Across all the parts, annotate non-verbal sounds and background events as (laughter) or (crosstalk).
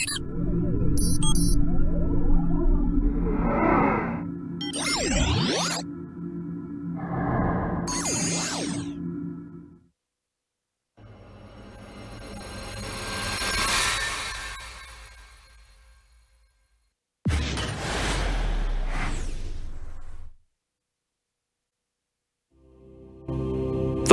てる。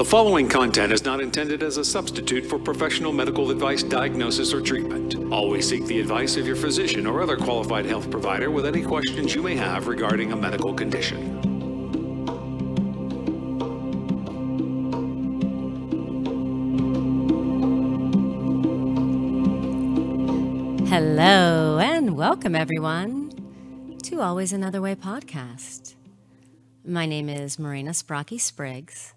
Following content is not intended as a substitute for professional medical advice, diagnosis, or treatment. Always seek the advice of your physician or other qualified health provider with any questions you may have regarding a medical condition. Hello and welcome, everyone, to Always Another Way podcast. My name is Marina Sbrochi Spriggs,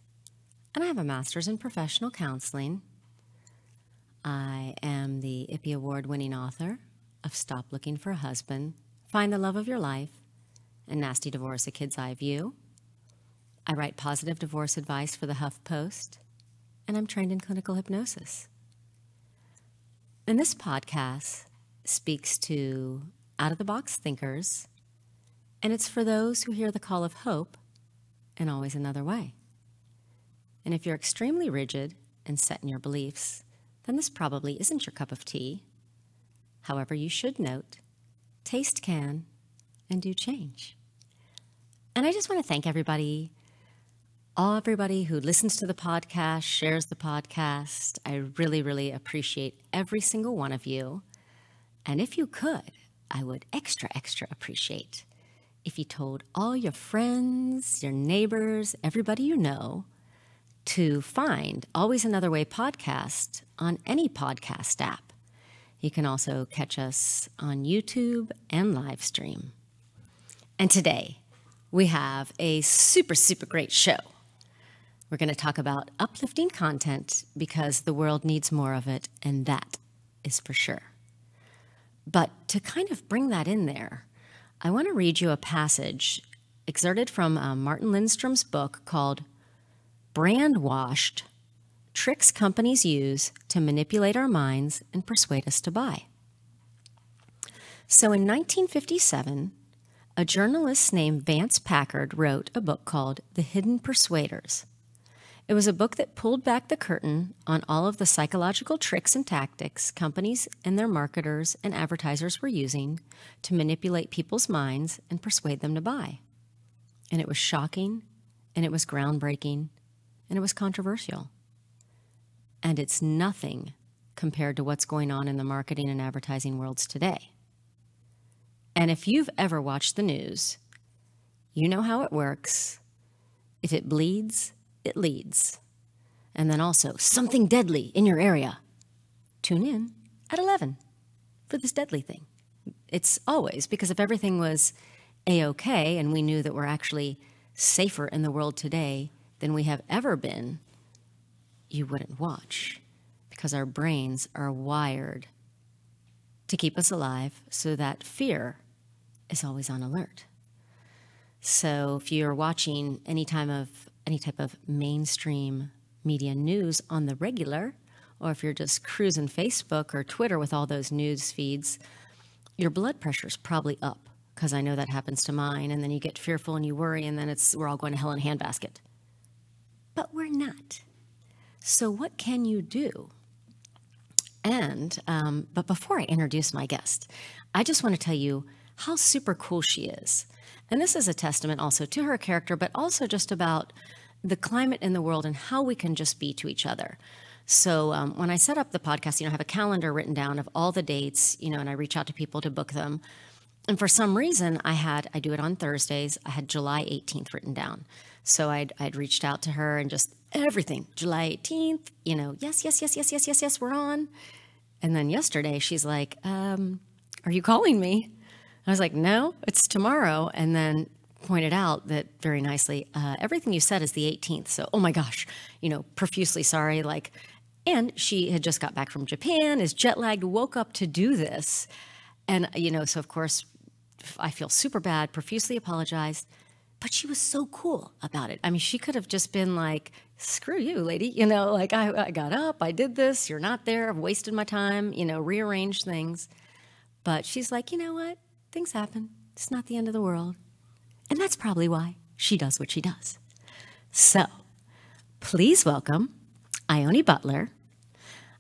and I have a master's in professional counseling. I am the IPPY Award winning author of Stop Looking for a Husband, Find the Love of Your Life, and Nasty Divorce A Kid's Eye View. I write positive divorce advice for the Huff Post, and I'm trained in clinical hypnosis. And this podcast speaks to out of the box thinkers, and it's for those who hear the call of hope and always another way. And if you're extremely rigid and set in your beliefs, then this probably isn't your cup of tea. However, you should note taste can and do change. And I just want to thank everybody, all everybody who listens to the podcast, shares the podcast. I really, really appreciate every single one of you. And if you could, I would extra, extra appreciate if you told all your friends, your neighbors, everybody you know to find Always Another Way podcast on any podcast app. You can also catch us on YouTube and live stream. And today we have a super, super great show. We're going to talk about uplifting content because the world needs more of it, and that is for sure. But to kind of bring that in there, I want to read you a passage excerpted from uh, Martin Lindstrom's book called Brand Washed Tricks Companies Use to Manipulate Our Minds and Persuade Us to Buy. So in 1957, a journalist named Vance Packard wrote a book called The Hidden Persuaders. It was a book that pulled back the curtain on all of the psychological tricks and tactics companies and their marketers and advertisers were using to manipulate people's minds and persuade them to buy. And it was shocking, and it was groundbreaking, and it was controversial. And it's nothing compared to what's going on in the marketing and advertising worlds today. And if you've ever watched the news, you know how it works. If it bleeds, it leads. And then also, something deadly in your area. Tune in at 11 for this deadly thing. It's always because if everything was A OK and we knew that we're actually safer in the world today than we have ever been, you wouldn't watch because our brains are wired to keep us alive so that fear is always on alert. So if you're watching any time of any type of mainstream media news on the regular, or if you're just cruising Facebook or Twitter with all those news feeds, your blood pressure's probably up because I know that happens to mine. And then you get fearful and you worry, and then it's we're all going to hell in a handbasket. But we're not. So what can you do? And um, but before I introduce my guest, I just want to tell you how super cool she is. And this is a testament also to her character, but also just about the climate in the world and how we can just be to each other. So um, when I set up the podcast, you know, I have a calendar written down of all the dates, you know, and I reach out to people to book them. And for some reason, I had I do it on Thursdays. I had July 18th written down, so I'd I'd reached out to her and just everything July 18th. You know, yes, yes, yes, yes, yes, yes, yes, we're on. And then yesterday, she's like, um, "Are you calling me?" I was like, "No, it's tomorrow." And then pointed out that very nicely, uh, everything you said is the 18th. So, oh my gosh, you know, profusely sorry. Like, and she had just got back from Japan, is jet lagged, woke up to do this. And, you know, so of course, I feel super bad, profusely apologized. But she was so cool about it. I mean, she could have just been like, screw you, lady. You know, like I, I got up, I did this, you're not there, I've wasted my time, you know, rearranged things. But she's like, you know what? Things happen. It's not the end of the world. And that's probably why she does what she does. So, please welcome Ione Butler.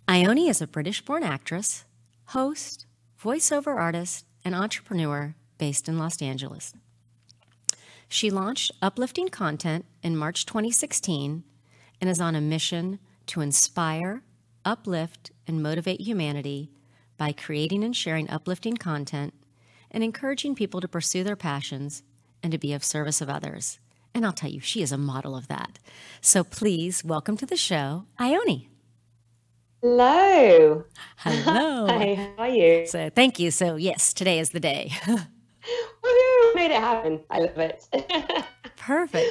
Ione is a British born actress, host, voiceover artist, and entrepreneur based in Los Angeles. She launched Uplifting Content in March 2016 and is on a mission to inspire, uplift, and motivate humanity by creating and sharing uplifting content and encouraging people to pursue their passions and to be of service of others. And I'll tell you, she is a model of that. So please welcome to the show, Ione. Hello. Hello. (laughs) Hi, how are you? So thank you. So yes, today is the day. (laughs) Made it happen. I love it. (laughs) Perfect.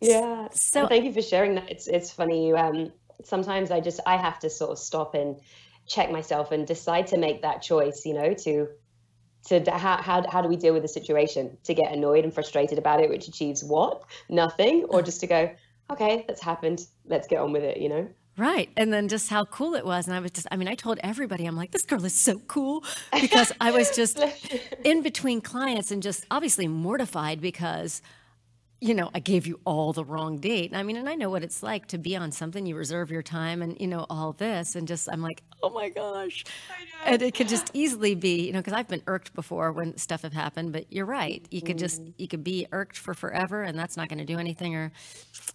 yeah. So So thank you for sharing that. It's it's funny. Um sometimes I just I have to sort of stop and check myself and decide to make that choice. You know to to how how how do we deal with the situation? To get annoyed and frustrated about it, which achieves what? Nothing, or just to go. Okay, that's happened. Let's get on with it. You know. Right. And then just how cool it was. And I was just, I mean, I told everybody, I'm like, this girl is so cool because I was just (laughs) in between clients and just obviously mortified because, you know, I gave you all the wrong date. And I mean, and I know what it's like to be on something, you reserve your time and, you know, all this. And just, I'm like, oh my gosh. And it could just (laughs) easily be, you know, because I've been irked before when stuff have happened, but you're right. You could just, you could be irked for forever and that's not going to do anything. Or,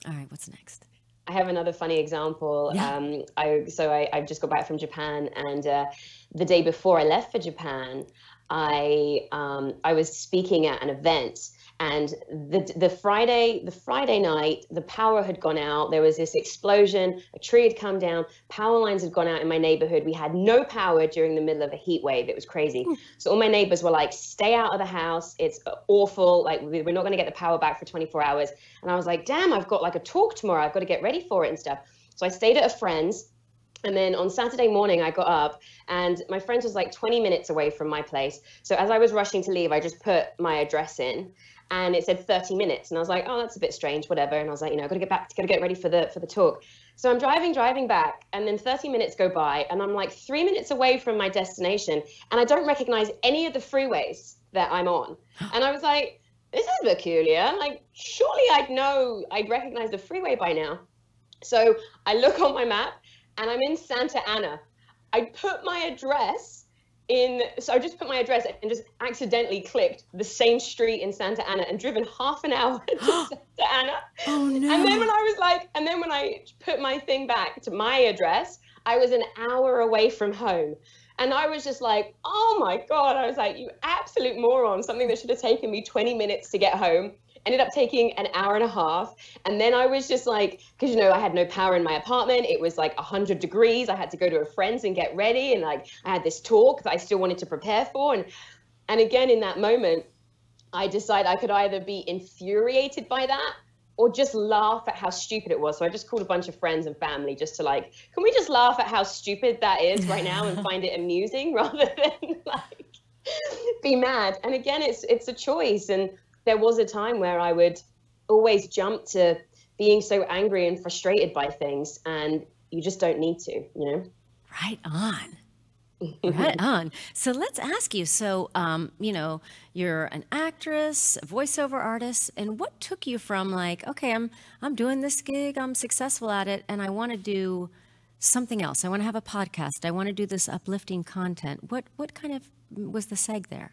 all right, what's next? I have another funny example. Yeah. Um, I so I, I just got back from Japan, and uh, the day before I left for Japan, I um, I was speaking at an event, and the the Friday the Friday night the power had gone out. There was this explosion. A tree had come down. Power lines had gone out in my neighborhood. We had no power during the middle of a heat wave. It was crazy. Hmm. So all my neighbors were like, "Stay out of the house. It's awful. Like we- we're not going to get the power back for 24 hours." And I was like, "Damn, I've got like a talk tomorrow. I've got to get ready for it and stuff." So I stayed at a friend's. And then on Saturday morning, I got up, and my friend was like 20 minutes away from my place. So as I was rushing to leave, I just put my address in, and it said 30 minutes. And I was like, oh, that's a bit strange, whatever. And I was like, you know, I've got to get back, got to get ready for the for the talk. So I'm driving, driving back, and then 30 minutes go by, and I'm like three minutes away from my destination, and I don't recognize any of the freeways that I'm on. And I was like, this is peculiar. Like, surely I'd know, I'd recognize the freeway by now. So I look on my map and I'm in Santa Ana. I put my address in, so I just put my address and just accidentally clicked the same street in Santa Ana and driven half an hour (laughs) to (gasps) Santa Ana. Oh no. And then when I was like, and then when I put my thing back to my address, I was an hour away from home. And I was just like, oh my God. I was like, you absolute moron. Something that should have taken me 20 minutes to get home ended up taking an hour and a half. And then I was just like, because you know, I had no power in my apartment. It was like 100 degrees. I had to go to a friend's and get ready. And like, I had this talk that I still wanted to prepare for. And, and again, in that moment, I decided I could either be infuriated by that or just laugh at how stupid it was. So I just called a bunch of friends and family just to like, can we just laugh at how stupid that is right now and (laughs) find it amusing (laughs) rather than like be mad? And again, it's it's a choice. And there was a time where I would always jump to being so angry and frustrated by things, and you just don't need to, you know. Right on. (laughs) Right on. So let's ask you. So, um, you know, you're an actress, a voiceover artist, and what took you from like, okay, I'm I'm doing this gig, I'm successful at it, and I want to do something else. I want to have a podcast. I want to do this uplifting content. What what kind of was the seg there?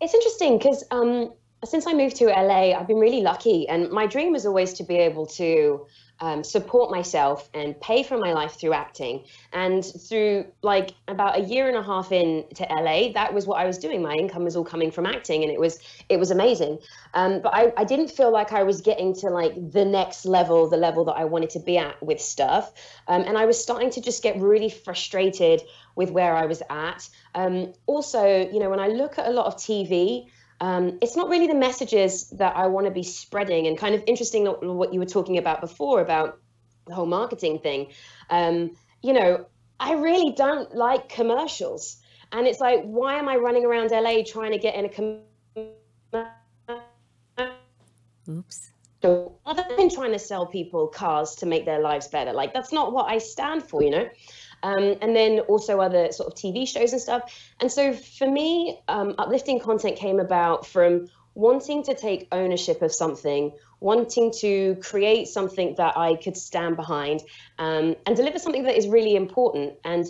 It's interesting because um, since I moved to LA, I've been really lucky, and my dream was always to be able to um, support myself and pay for my life through acting. And through like about a year and a half into LA, that was what I was doing. My income was all coming from acting, and it was it was amazing. Um, but I, I didn't feel like I was getting to like the next level, the level that I wanted to be at with stuff. Um, and I was starting to just get really frustrated with where I was at. Um, also, you know, when I look at a lot of TV, um, it's not really the messages that I want to be spreading. And kind of interesting what you were talking about before about the whole marketing thing. Um, you know, I really don't like commercials. And it's like, why am I running around LA trying to get in a commercial? Oops. other than trying to sell people cars to make their lives better? Like, that's not what I stand for, you know? Um, and then also other sort of TV shows and stuff. And so for me, um, uplifting content came about from wanting to take ownership of something, wanting to create something that I could stand behind, um, and deliver something that is really important. And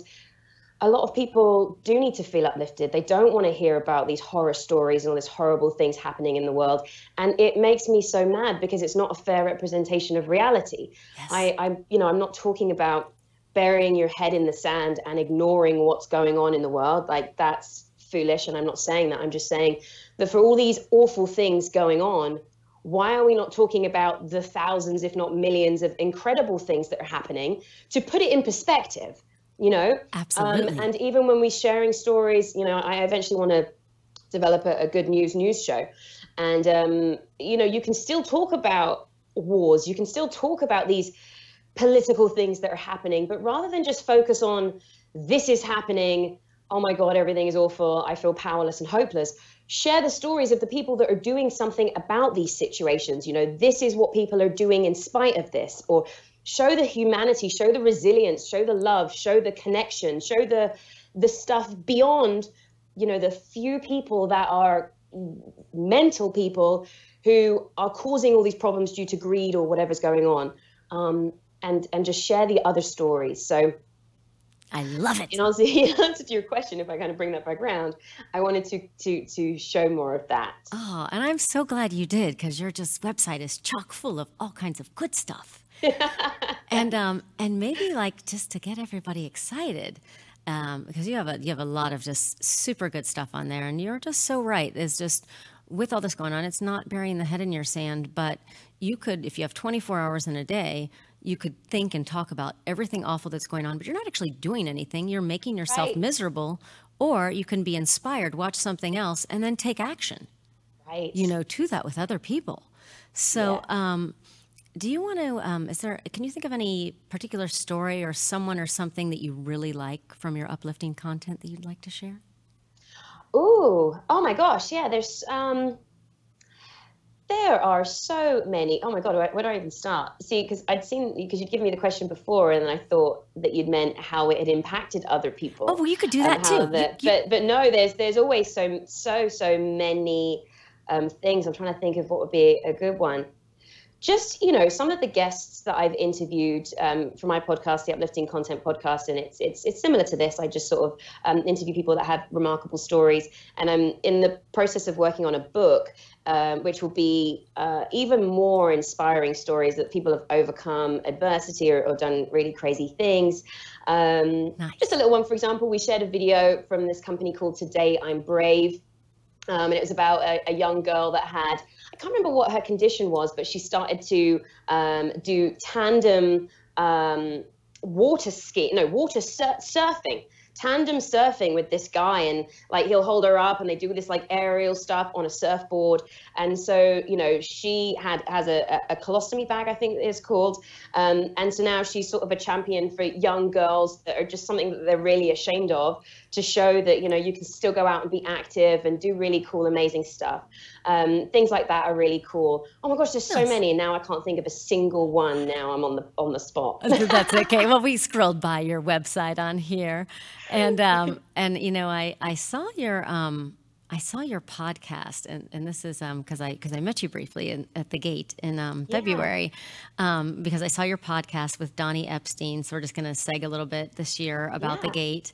a lot of people do need to feel uplifted. They don't want to hear about these horror stories and all these horrible things happening in the world. And it makes me so mad because it's not a fair representation of reality. Yes. I, I, you know, I'm not talking about burying your head in the sand and ignoring what's going on in the world. Like that's foolish. And I'm not saying that. I'm just saying that for all these awful things going on, why are we not talking about the thousands, if not millions, of incredible things that are happening to put it in perspective? you know absolutely um, and even when we're sharing stories you know i eventually want to develop a, a, good news news show and um, you know you can still talk about wars you can still talk about these political things that are happening but rather than just focus on this is happening oh my god everything is awful i feel powerless and hopeless share the stories of the people that are doing something about these situations. You know this is what people are doing in spite of this or show the humanity show the resilience show the love show the connection show the the stuff beyond you know the few people that are mental people who are causing all these problems due to greed or whatever's going on. Um, and and just share the other stories so I love it. And also, the answer to your question, if I kind of bring that back around, I wanted to to to show more of that. Oh, and I'm so glad you did because your just website is chock full of all kinds of good stuff. (laughs) and um and maybe like just to get everybody excited um, because you have a you have a lot of just super good stuff on there, and you're just so right. It's just with all this going on, it's not burying the head in your sand, but you could, if you have 24 hours in a day, you could think and talk about everything awful that's going on, but you're not actually doing anything. You're making yourself right. miserable, or you can be inspired, watch something else, and then take action. Right. You know, to that with other people. So, yeah. um, do you want to? Um, is there? Can you think of any particular story or someone or something that you really like from your uplifting content that you'd like to share? Ooh, oh my gosh, yeah. There's um, there are so many. Oh my god, where, where do I even start? See, because I'd seen because you'd given me the question before, and I thought that you'd meant how it had impacted other people. Oh well, you could do that too. The, you, you... But but no, there's there's always so so so many um, things. I'm trying to think of what would be a good one just you know some of the guests that I've interviewed um, for my podcast, the Uplifting Content Podcast, and it's it's it's similar to this. I just sort of um, interview people that have remarkable stories, and I'm in the process of working on a book, um, which will be uh, even more inspiring stories that people have overcome adversity or, or done really crazy things. Um, nice. Just a little one, for example, we shared a video from this company called Today I'm Brave. Um, and it was about a, a, young girl that had I can't remember what her condition was, but she started to um, do tandem um, water ski, no water sur- surfing tandem surfing with this guy. And like he'll hold her up and they do this like aerial stuff on a surfboard. And so you know she had has a, a colostomy bag i think it's called. Um, and so now she's sort of a champion for young girls that are just something that they're really ashamed of to show that you know you can still go out and be active and do really cool amazing stuff um, things like that are really cool oh my gosh there's so many and now i can't think of a single one now i'm on the on the spot that's okay well we scrolled by your website on here and um, and you know, I I saw your um, I saw your podcast, and, and this is um because um, I because I met you briefly in, at the gate in um, yeah. February, um, because I saw your podcast with Donnie Epstein. So we're just going to seg a little bit this year about yeah. the gate,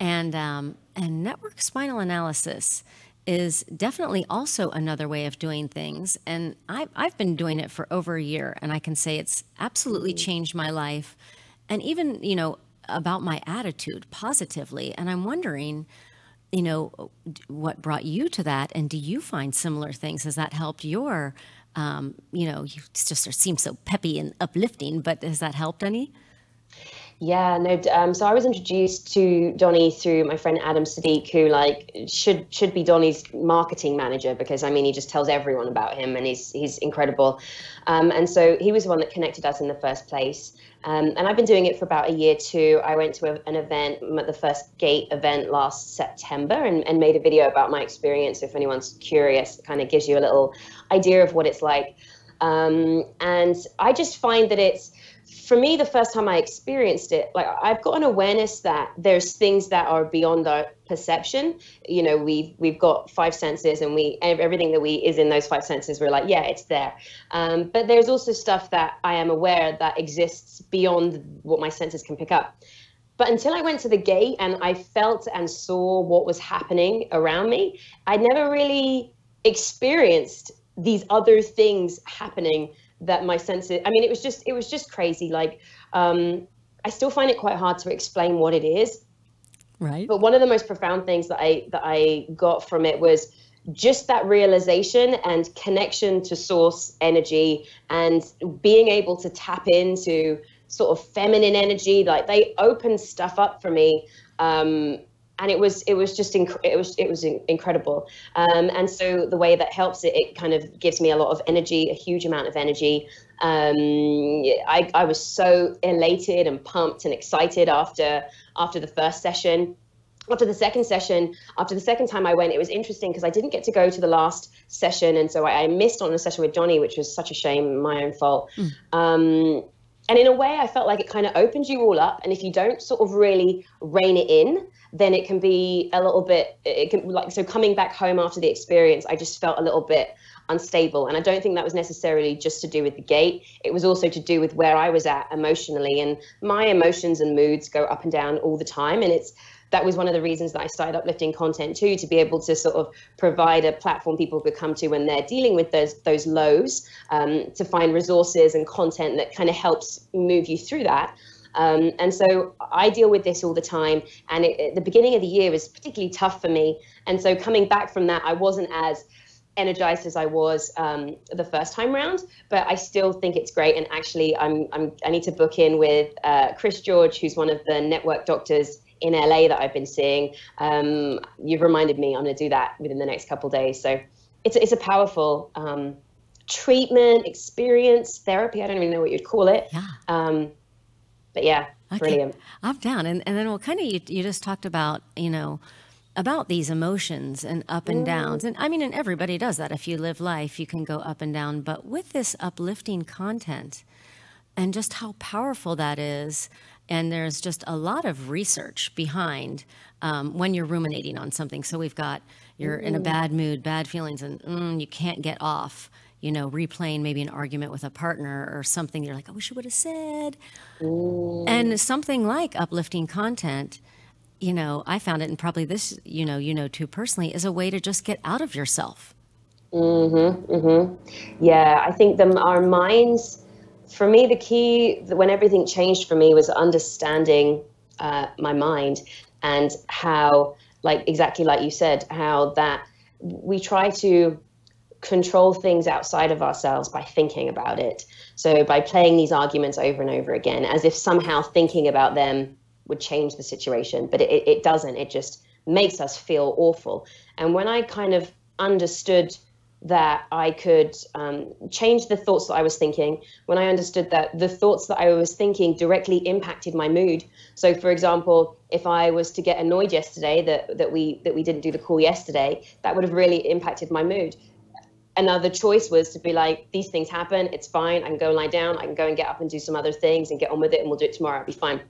and um, and network spinal analysis is definitely also another way of doing things. And I've, I've been doing it for over a year, and I can say it's absolutely mm-hmm. changed my life. And even, you know, about my attitude positively. And I'm wondering, you know, what brought you to that? And do you find similar things? Has that helped your, um, you know, you just seem so peppy and uplifting, but has that helped any? Yeah, no. Um, so I was introduced to Donnie through my friend Adam Sadiq, who like should should be Donnie's marketing manager because I mean he just tells everyone about him and he's he's incredible. Um, and so he was the one that connected us in the first place. Um, and I've been doing it for about a year too. I went to a, an event, the first Gate event last September, and, and made a video about my experience. If anyone's curious, kind of gives you a little idea of what it's like. Um, and I just find that it's for me, the first time I experienced it, like I've got an awareness that there's things that are beyond our perception. You know, we've we've got five senses, and we everything that we is in those five senses. We're like, yeah, it's there. Um, but there's also stuff that I am aware that exists beyond what my senses can pick up. But until I went to the gate and I felt and saw what was happening around me, I never really experienced these other things happening that my senses i mean it was just it was just crazy. Like um i still find it quite hard to explain what it is. Right. But one of the most profound things that i that i got from it was just that realization and connection to source energy and being able to tap into sort of feminine energy. Like they open stuff up for me um, and it was it was just inc- it was it was incredible. Um, and so the way that helps it it kind of gives me a lot of energy a huge amount of energy. Um, I, I was so elated and pumped and excited after after the first session. After the second session after the second time i went it was interesting because i didn't get to go to the last session and so I, I, missed on a session with johnny which was such a shame my own fault. Mm. um, and in a way i felt like it kind of opened you all up. And if you don't sort of really rein it in then it can be a little bit it can like so coming back home after the experience i just felt a little bit unstable. And i don't think that was necessarily just to do with the gate it was also to do with where i was at emotionally. And my emotions and moods go up and down all the time. And it's that was one of the reasons that I started uplifting content too, to be able to sort of provide a platform people could come to when they're dealing with those those lows, um, to find resources and content that kind of helps move you through that. Um, and so I deal with this all the time. And it, it, the beginning of the year was particularly tough for me. And so coming back from that, I wasn't as energized as I was um, the first time round, but I still think it's great. And actually, I'm, I'm i need to book in with uh, Chris George, who's one of the network doctors in LA that I've been seeing. Um, you've reminded me I'm going to do that within the next couple days. So it's it's a powerful um, treatment experience therapy. I don't even know what you'd call it. Yeah. Um, but yeah, okay. brilliant. I'm down. And, and then, well, kind of, you, you just talked about, you know, about these emotions and up and downs. And I mean, and everybody does that. If you live life, you can go up and down. But with this uplifting content and just how powerful that is, and there's just a lot of research behind um, when you're ruminating on something. So we've got you're mm-hmm. in a bad mood, bad feelings, and mm, you can't get off you know, replaying maybe an argument with a partner or something you're like, I wish I would have said. And something like uplifting content, you know, I found it, and probably this, you know, you know too personally, is a way to just get out of yourself. Mm-hmm. Mm-hmm. Yeah, I think the, our minds, for me, the key when everything changed for me was understanding uh, my mind and how, like exactly like you said, how that we try to control things outside of ourselves by thinking about it. So by playing these arguments over and over again, as if somehow thinking about them would change the situation, but it, it doesn't. It just makes us feel awful. And when I kind of understood that I could um, change the thoughts that I was thinking, when I understood that the thoughts that I was thinking directly impacted my mood. So, for example, if I was to get annoyed yesterday that, that we that we didn't do the call yesterday, that would have really impacted my mood another choice was to be like, these things happen, it's fine, I can go and lie down, I can go and get up and do some other things and get on with it, and we'll do it tomorrow, it'll be fine.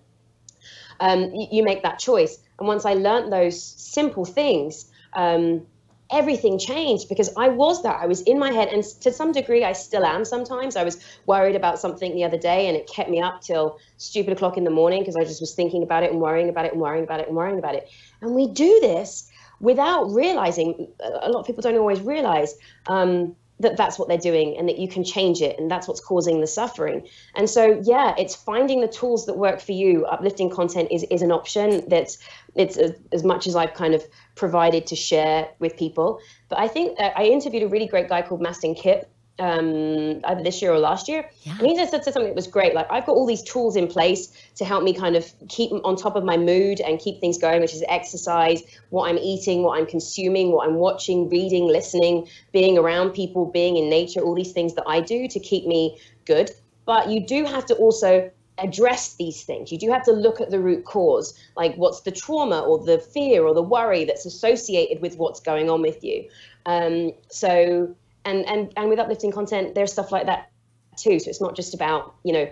Um, you, you, make that choice. And once I learned those simple things, um, everything changed because I was that. I was in my head, and to some degree, I still am sometimes. I was worried about something the other day, and it kept me up till stupid o'clock in the morning because I just was thinking about it and worrying about it and worrying about it and worrying about it. And we do this without realizing, a lot of people don't always realize um, that that's what they're doing and that you can change it and that's what's causing the suffering. And so, yeah, it's finding the tools that work for you. Uplifting content is, is an option that's it's as, as much as I've kind of provided to share with people. But I think uh, I interviewed a really great guy called Mastin Kipp um either this year or last year. Yeah. and he just said something that was great. Like i've got all these tools in place to help me kind of keep on top of my mood and keep things going which is exercise what i'm eating what i'm consuming what i'm watching reading listening being around people being in nature all these things that i do to keep me good. But you do have to also address these things. You do have to look at the root cause like what's the trauma or the fear or the worry that's associated with what's going on with you. Um so and and and with uplifting content there's stuff like that too so it's not just about you know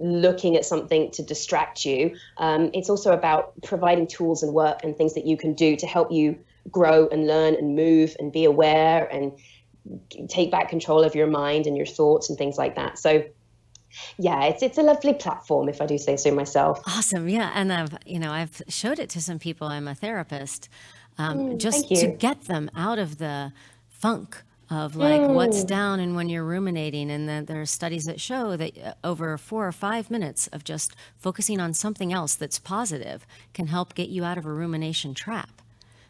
looking at something to distract you. Um, it's also about providing tools and work and things that you can do to help you grow and learn and move and be aware and take back control of your mind and your thoughts and things like that. So yeah, it's it's a lovely platform if I do say so myself. Awesome, yeah, and I've you know I've showed it to some people. I'm a therapist, um, mm, just to get them out of the funk of like mm. what's down and when you're ruminating. And then there are studies that show that uh, over four or five minutes of just focusing on something else that's positive can help get you out of a rumination trap.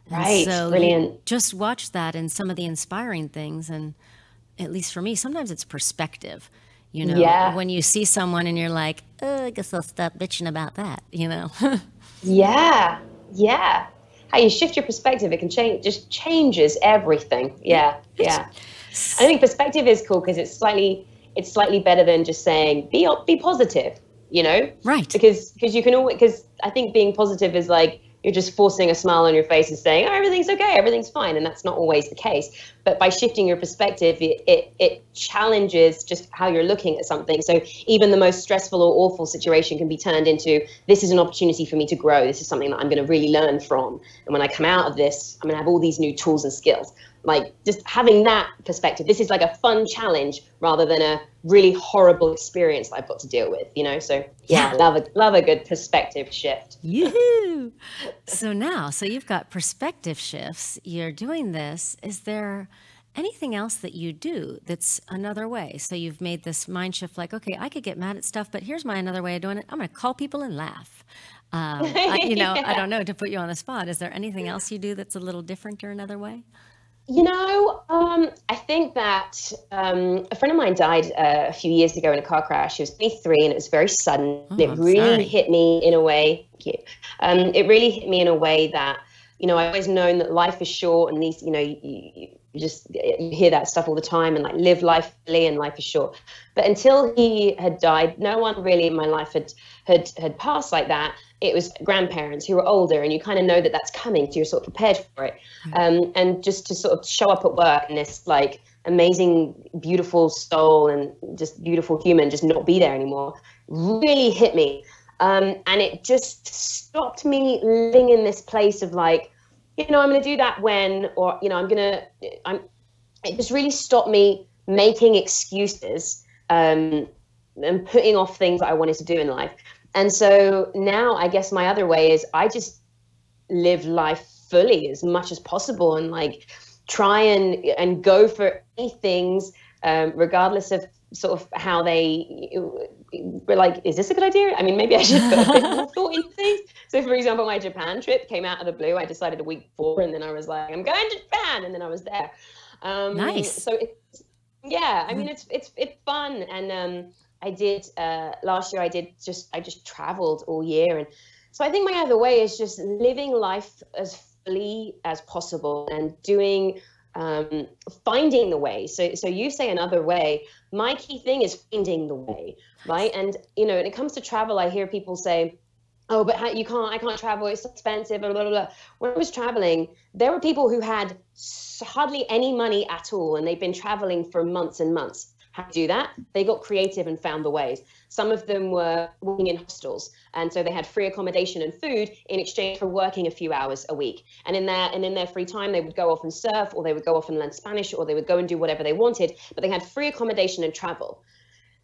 And right, so brilliant. Just watch that and some of the inspiring things, and at least for me, sometimes it's perspective you know, yeah. when you see someone and you're like, oh, I guess I'll stop bitching about that, you know? (laughs) yeah. Yeah. How you shift your perspective, it can change, just changes everything. Yeah. Yeah. I think perspective is cool because it's slightly, it's slightly better than just saying be be positive, you know? Right. Because because you can always because I think being positive is like you're just forcing a smile on your face and saying, oh, everything's okay, everything's fine. And that's not always the case. But by shifting your perspective, it, it, it, challenges just how you're looking at something. So even the most stressful or awful situation can be turned into this is an opportunity for me to grow. This is something that I'm going to really learn from. And when I come out of this, I'm going to have all these new tools and skills like just having that perspective this is like a fun challenge rather than a really horrible experience that i've got to deal with you know? So yeah, yeah. love a love a good perspective shift. Yoo-hoo. so now so you've got perspective shifts. You're doing this. Is there anything else that you do that's another way? So you've made this mind shift like okay i could get mad at stuff but here's my another way of doing it. I'm going to call people and laugh. Um, I, you (laughs) know yeah. i don't know to put you on the spot is there anything else you do that's a little different or another way you know, um, I think that um, a friend of mine died uh, a few years ago in a car crash. She was 23 and it was very sudden. Oh, it really sorry. hit me in a way. Um, it really hit me in a way that, you know, I've always known that life is short and these, you know, you, you, you just you hear that stuff all the time and like live life fully and life is short. But until he had died, no one really in my life had had had passed like that it was grandparents who were older and you kind of know that that's coming so you're sort of prepared for it. Um, and just to sort of show up at work and this like amazing beautiful soul and just beautiful human just not be there anymore really hit me. Um, and it just stopped me living in this place of like you know i'm going to do that when or you know i'm going to i'm it just really stopped me making excuses um, and putting off things that i wanted to do in life and so now I guess my other way is I just live life fully as much as possible and like try and and go for any things um, regardless of sort of how they were like is this a good idea? I mean maybe i should put a bit more thought into things. So for example my japan trip came out of the blue. I decided a week before and then i was like i'm going to japan and then i was there. Um, nice. so it's yeah i mean it's it's it's fun and um I did uh, last year. I did just I just traveled all year, and so I think my other way is just living life as fully as possible and doing um, finding the way. So so you say another way. My key thing is finding the way, right? And you know, when it comes to travel, I hear people say. Oh, but you can't. I can't travel. It's expensive. Blah, blah, blah. When I was traveling, there were people who had hardly any money at all, and they've been traveling for months and months how to do that. They got creative and found the ways. Some of them were working in hostels, and so they had free accommodation and food in exchange for working a few hours a week. And in their and in their free time, they would go off and surf, or they would go off and learn Spanish, or they would go and do whatever they wanted. But they had free accommodation and travel.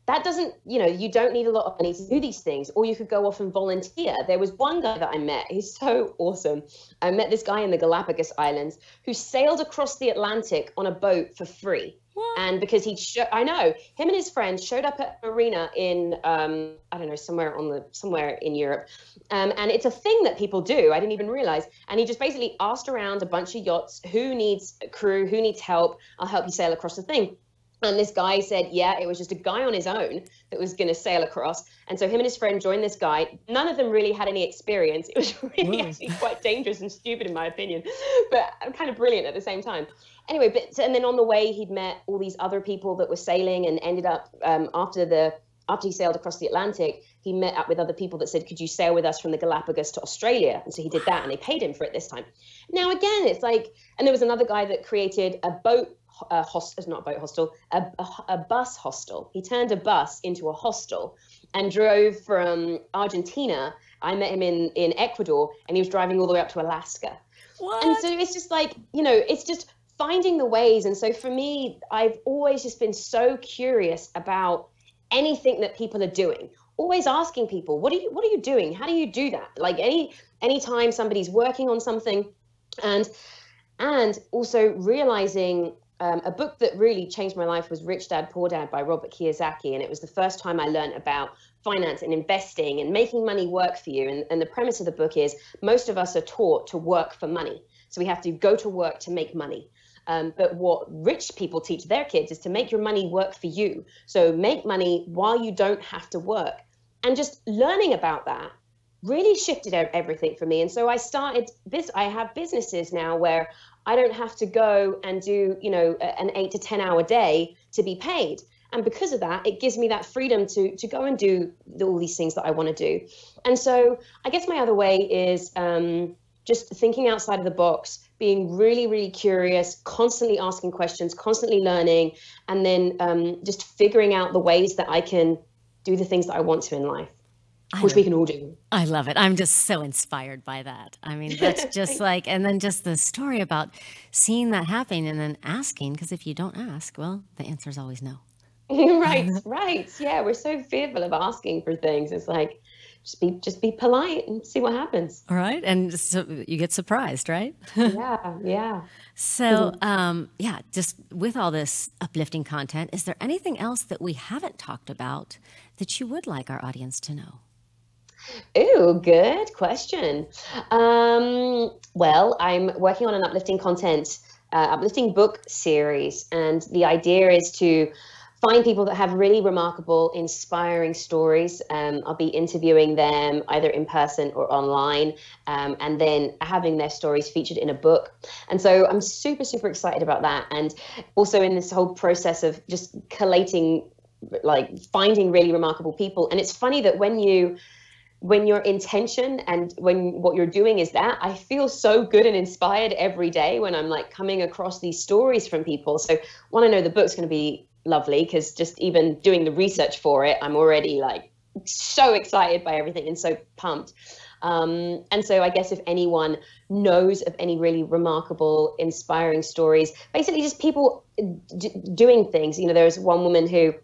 That doesn't, you know, you don't need a lot of money to do these things, or you could go off and volunteer. There was one guy that I met, he's so awesome. I met this guy in the Galapagos Islands who sailed across the Atlantic on a boat for free what? And because he, I know him and his friends showed up at marina in, um, I don't know, somewhere on the somewhere in Europe, um, and it's a thing that people do. I didn't even realize. And he just basically asked around a bunch of yachts, who needs a crew, who needs help. I'll help you sail across the thing. And this guy said, yeah, it was just a guy on his own that was going to sail across. And so him and his friend joined this guy. None of them really had any experience. It was (laughs) really actually quite dangerous and stupid, in my opinion, but kind of brilliant at the same time anyway, but and then on the way he'd met all these other people that were sailing and ended up um, after the after he sailed across the Atlantic, he met up with other people that said, "Could you sail with us from the Galapagos to Australia?" And so he did that, and they paid him for it this time. Now again, it's like, and there was another guy that created a boat uh, hostel, not a boat hostel, a, a, a bus hostel. He turned a bus into a hostel and drove from Argentina. I met him in in Ecuador, and he was driving all the way up to Alaska. What? And so it's just like you know, it's just finding the ways. And so for me, I've always just been so curious about anything that people are doing always asking people what are you what are you doing how do you do that like any anytime somebody's working on something and and also realizing um, a book that really changed my life was Rich Dad Poor Dad by Robert Kiyosaki. And it was the first time I learned about finance and investing and making money work for you. And, and the premise of the book is most of us are taught to work for money. So we have to go to work to make money. Um, but what rich people teach their kids is to make your money work for you. So make money while you don't have to work. And just learning about that really shifted everything for me. And so I started this, I have businesses now where I don't have to go and do, you know, an eight to 10 hour day to be paid. And because of that, it gives me that freedom to, to go and do all these things that I want to do. And so I guess my other way is um, just thinking outside of the box, being really, really curious, constantly asking questions, constantly learning, and then um, just figuring out the ways that I can do the things that I want to in life which we can all do. I love it. I'm just so inspired by that. I mean, that's (laughs) just like, and then just the story about seeing that happen and then asking, because if you don't ask, well, the answer is always no. (laughs) right, right. Yeah, we're so fearful of asking for things. It's like, just be just be polite and see what happens. All right, and so you get surprised, right? (laughs) yeah, yeah. So, um, yeah, just with all this uplifting content, is there anything else that we haven't talked about that you would like our audience to know? Oh, good question. Um, well, I'm working on an uplifting content, uh, uplifting book series, and the idea is to find people that have really remarkable, inspiring stories. Um, I'll be interviewing them either in person or online, um, and then having their stories featured in a book. And so I'm super, super excited about that. And also in this whole process of just collating, like finding really remarkable people. And it's funny that when you when your intention and when what you're doing is that i feel so good and inspired every day when i'm like coming across these stories from people. So want to know the book's going to be lovely because just even doing the research for it i'm already like so excited by everything and so pumped. Um, and so i guess if anyone knows of any really remarkable inspiring stories basically just people d- doing things. You know there was one woman who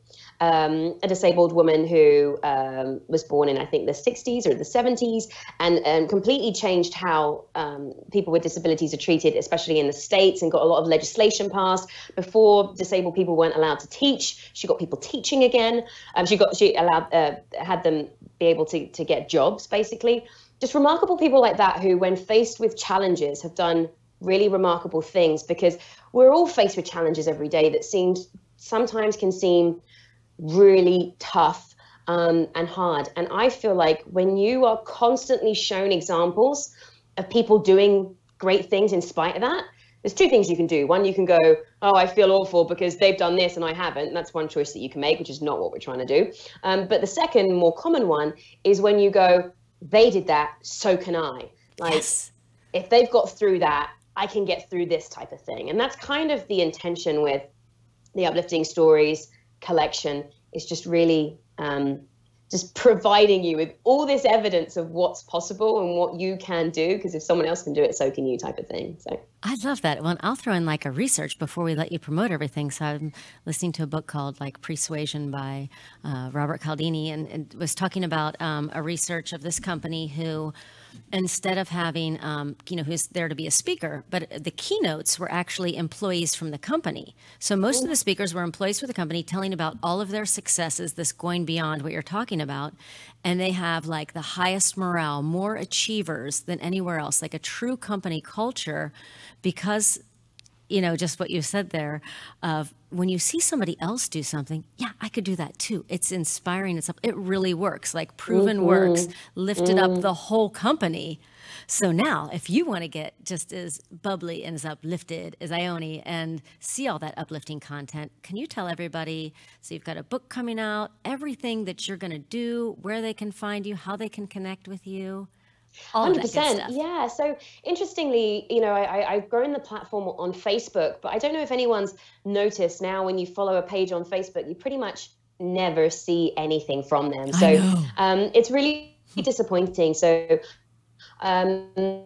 um, a disabled woman who um, was born in, I think, the 60s or the 70s, and, and completely changed how um, people with disabilities are treated, especially in the States, and got a lot of legislation passed. Before, disabled people weren't allowed to teach. She got people teaching again. Um, she got she allowed uh, had them be able to, to get jobs, basically. Just remarkable people like that who, when faced with challenges, have done really remarkable things because we're all faced with challenges every day that seems sometimes can seem really tough um, and hard. And I feel like when you are constantly shown examples of people doing great things in spite of that, there's two things you can do. One, you can go, oh, I feel awful because they've done this and I haven't. That's one choice that you can make, which is not what we're trying to do. Um, but the second, more common one is when you go, they did that, so can I. Like, yes. if they've got through that, I can get through this type of thing. And that's kind of the intention with the uplifting stories collection is just really um, just providing you with all this evidence of what's possible and what you can do because if someone else can do it so can you type of thing so. I love that. Well i'll throw in like a research before we let you promote everything. So i'm listening to a book called like persuasion by uh, robert cialdini and, and was talking about um, a research of this company who instead of having, um, you know, who's there to be a speaker, but the keynotes were actually employees from the company. So most of the speakers were employees for the company telling about all of their successes, this going beyond what you're talking about. And they have like the highest morale, more achievers than anywhere else, like a true company culture because you know, just what you said there of when you see somebody else do something, yeah, I could do that too. It's inspiring. It's it really works. Like proven mm-hmm. works, lifted mm-hmm. up the whole company. So now, if you want to get just as bubbly and as uplifted as Ione and see all that uplifting content, can you tell everybody? So you've got a book coming out, everything that you're going to do, where they can find you, how they can connect with you. Hundred percent, yeah. So interestingly, you know, I, I've grown the platform on Facebook, but I don't know if anyone's noticed now when you follow a page on Facebook, you pretty much never see anything from them. So um, it's really disappointing. So um,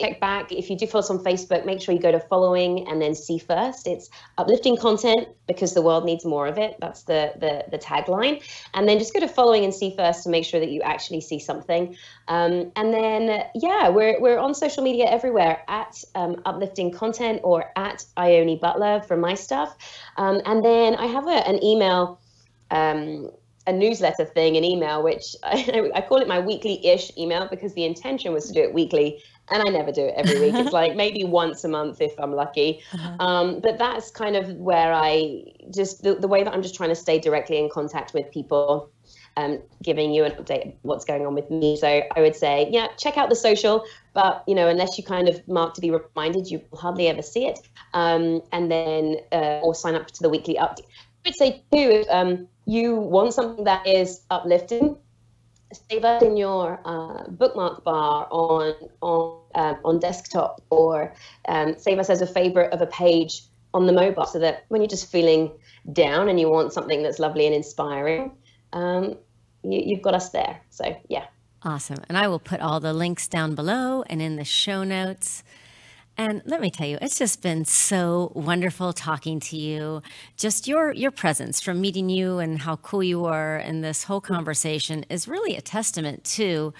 check back. If you do follow us on Facebook, make sure you go to following and then see first. It's uplifting content because the world needs more of it. That's the the, the tagline. And then just go to following and see first to make sure that you actually see something. Um, and then yeah, we're we're on social media everywhere at um, uplifting content or at Ione Butler for my stuff. Um, and then I have a, an email. Um, a newsletter thing, an email, which (laughs) I, I, call it my weekly-ish email because the intention was to do it weekly, and I never do it every week. it's like (laughs) maybe once a month if I'm lucky. Uh-huh. Um, but that's kind of where I just the, the, way that I'm just trying to stay directly in contact with people, um, giving you an update what's going on with me. So I would say, yeah, check out the social, but you know, unless you kind of mark to be reminded, you will hardly ever see it. Um, and then uh, or sign up to the weekly update. I would say too, if um, you want something that is uplifting save it in your uh, bookmark bar on on um, on desktop or um, save us as a favorite of a page on the mobile so that when you're just feeling down and you want something that's lovely and inspiring um, you, you've got us there. So yeah. Awesome. And i will put all the links down below and in the show notes and let me tell you, it's just been so wonderful talking to you. Just your your presence from meeting you and how cool you are and this whole conversation is really a testament to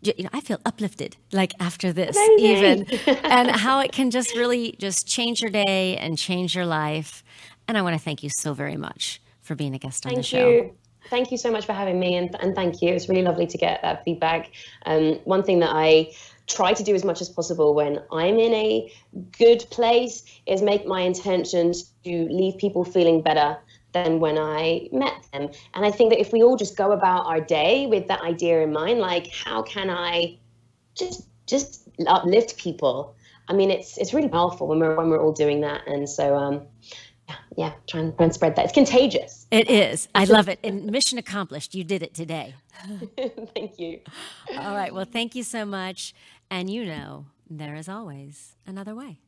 you know, I feel uplifted like after this Amazing. even (laughs) and how it can just really just change your day and change your life. And I want to thank you so very much for being a guest on thank the show. Thank you. Thank you so much for having me and, and thank you. It's really lovely to get that feedback. Um, one thing that I try to do as much as possible when I'm in a good place is make my intentions to leave people feeling better than when I met them. And I think that if we all just go about our day with that idea in mind, like how can I just just uplift people? I mean, it's it's really powerful when we're when we're all doing that. And so, um, yeah, yeah, try and, try and spread that. It's contagious. It is. I love it. And mission accomplished. You did it today. (laughs) thank you. All right. Well, thank you so much. And you know, there is always another way.